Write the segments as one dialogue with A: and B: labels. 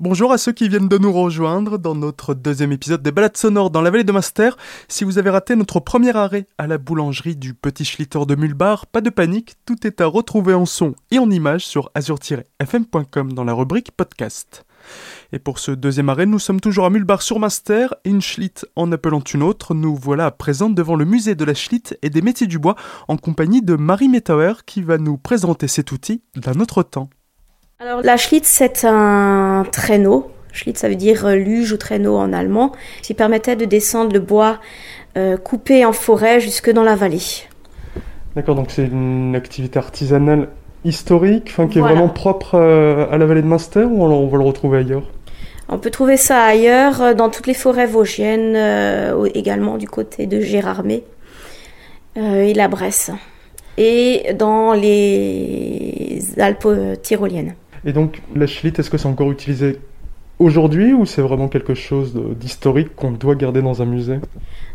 A: Bonjour à ceux qui viennent de nous rejoindre dans notre deuxième épisode des balades sonores dans la vallée de Master. Si vous avez raté notre premier arrêt à la boulangerie du Petit Schlitter de Mulbar, pas de panique, tout est à retrouver en son et en images sur azur-fm.com dans la rubrique podcast. Et pour ce deuxième arrêt, nous sommes toujours à Mulbar sur Master, une Schlitt en appelant une autre. Nous voilà présents devant le musée de la Schlitt et des métiers du bois en compagnie de Marie Metauer qui va nous présenter cet outil d'un autre temps.
B: Alors la Schlitz, c'est un traîneau. Schlitz, ça veut dire euh, luge ou traîneau en allemand, qui permettait de descendre le bois euh, coupé en forêt jusque dans la vallée.
A: D'accord, donc c'est une activité artisanale historique, qui est vraiment propre euh, à la vallée de Munster ou on va le retrouver ailleurs?
B: On peut trouver ça ailleurs, dans toutes les forêts vosgiennes, également du côté de Gérardmer et la Bresse, et dans les Alpes tyroliennes.
A: Et donc, la Schlitt, est-ce que c'est encore utilisé aujourd'hui ou c'est vraiment quelque chose d'historique qu'on doit garder dans un musée?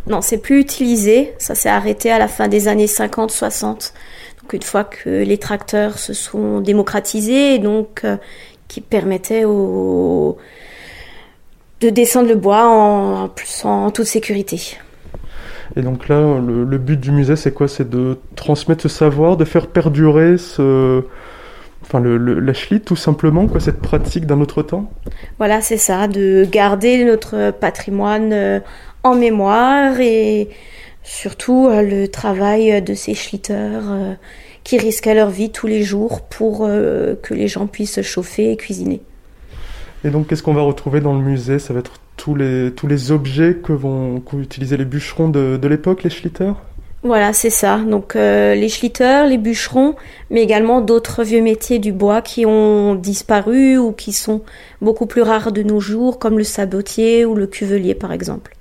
B: Non, c'est plus utilisé. Ça s'est arrêté à la fin des années 50-60. Donc, une fois que les tracteurs se sont démocratisés, donc euh, qui permettaient aux... de descendre le bois en, en toute sécurité.
A: Et donc là, le but du musée, c'est quoi? C'est de transmettre ce savoir, de faire perdurer ce, enfin le, la schlitt tout simplement, quoi, cette pratique d'un autre temps.
B: Voilà, c'est ça, de garder notre patrimoine euh, en mémoire et surtout euh, le travail de ces schlitters euh, qui risquent leur vie tous les jours pour que les gens puissent se chauffer et cuisiner.
A: Et donc, qu'est-ce qu'on va retrouver dans le musée? Ça va être tous les, tous les objets que vont utiliser les bûcherons de, de l'époque, les schlitters
B: voilà, c'est ça. Donc euh, les schlitters, les bûcherons, mais également d'autres vieux métiers du bois qui ont disparu ou qui sont beaucoup plus rares de nos jours, comme le sabotier ou le cuvelier par exemple.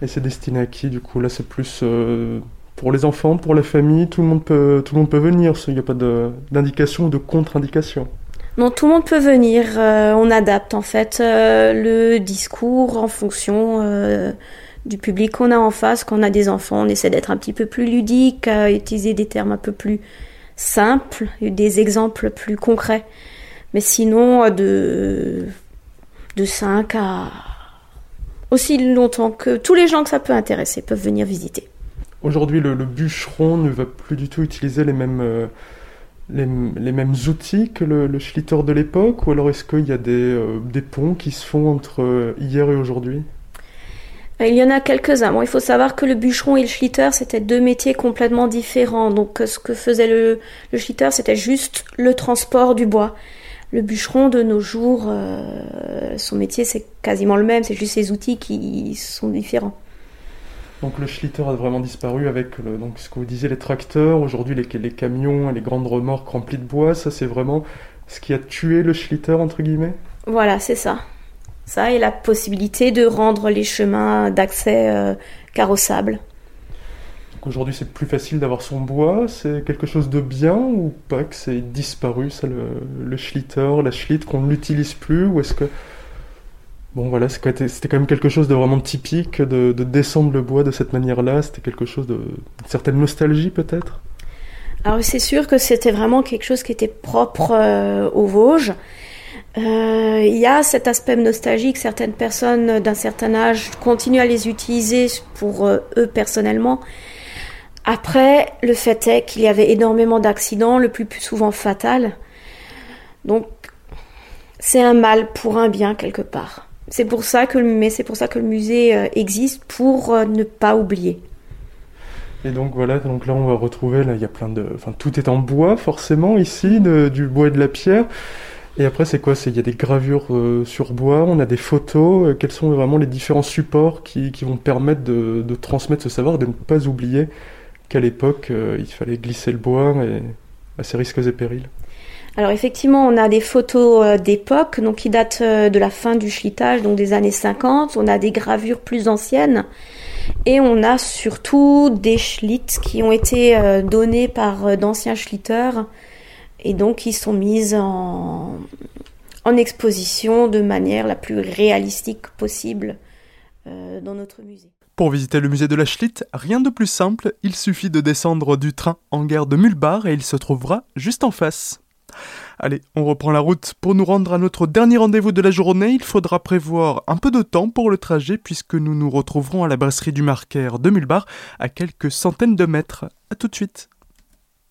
A: Et c'est destiné à qui du coup? Là, c'est plus euh, pour les enfants, pour la famille. Tout le monde peut, tout le monde peut venir. Il n'y a pas d'indication ou de contre-indication.
B: Non, tout le monde peut venir. Euh, on adapte en fait le discours en fonction du public qu'on a en face, qu'on a des enfants, on essaie d'être un petit peu plus ludique, à utiliser des termes un peu plus simples, des exemples plus concrets. Mais sinon, de, de 5 à aussi longtemps que tous les gens que ça peut intéresser peuvent venir visiter.
A: Aujourd'hui, le, bûcheron ne va plus du tout utiliser les mêmes, euh, les, mêmes outils que le, le schlitter de l'époque Ou alors est-ce qu'il y a des, euh, des ponts qui se font entre euh, hier et aujourd'hui?
B: Il y en a quelques-uns. Bon, il faut savoir que le bûcheron et le schlitter, c'était deux métiers complètement différents. Donc, ce que faisait le, le schlitter, c'était juste le transport du bois. Le bûcheron, de nos jours, euh, son métier, c'est quasiment le même. C'est juste ses outils qui sont différents.
A: Donc le schlitter a vraiment disparu avec donc, ce que vous disiez, les tracteurs. Aujourd'hui, les, les camions et les grandes remorques remplies de bois, ça c'est vraiment ce qui a tué le schlitter, entre guillemets?
B: Voilà, c'est ça ça et la possibilité de rendre les chemins d'accès euh, carrossables.
A: Aujourd'hui, c'est plus facile d'avoir son bois. C'est quelque chose de bien ou pas que c'est disparu, ça, le, le schlitter, la schlitt, qu'on ne l'utilise plus Ou est-ce que. Bon, voilà, c'était quand même quelque chose de vraiment typique de, descendre le bois de cette manière-là. C'était quelque chose de. Une certaine nostalgie, peut-être?
B: Alors, c'est sûr que c'était vraiment quelque chose qui était propre euh, aux Vosges. Euh, il y a cet aspect nostalgique. Certaines personnes d'un certain âge continuent à les utiliser pour euh, eux personnellement. Après, le fait est qu'il y avait énormément d'accidents, le plus, souvent fatal. Donc, c'est un mal pour un bien quelque part. C'est pour ça que, mais c'est pour ça que le musée euh, existe pour ne pas oublier.
A: Et donc voilà, donc là on va retrouver, là il y a plein de, enfin tout est en bois forcément ici, du bois et de la pierre. Et après, c'est quoi? Il y a des gravures euh, sur bois, on a des photos. Euh, quels sont vraiment les différents supports qui, vont permettre de, transmettre ce savoir, de ne pas oublier qu'à l'époque, euh, il fallait glisser le bois et, à ses risques et périls
B: alors effectivement, on a des photos d'époque, donc qui datent de la fin du schlittage, donc des années 50. On a des gravures plus anciennes. Et on a surtout des schlitts qui ont été donnés par d'anciens schlitters et donc ils sont en, en exposition de manière la plus réalistique possible euh, dans notre musée.
A: Pour visiter le musée de la Schlitt, rien de plus simple, il suffit de descendre du train en gare de Mulbar et il se trouvera juste en face. Allez, on reprend la route. Pour nous rendre à notre dernier rendez-vous de la journée, il faudra prévoir un peu de temps pour le trajet puisque nous nous retrouverons à la brasserie du Marquaire de Mulbar à quelques centaines de mètres. A tout de suite.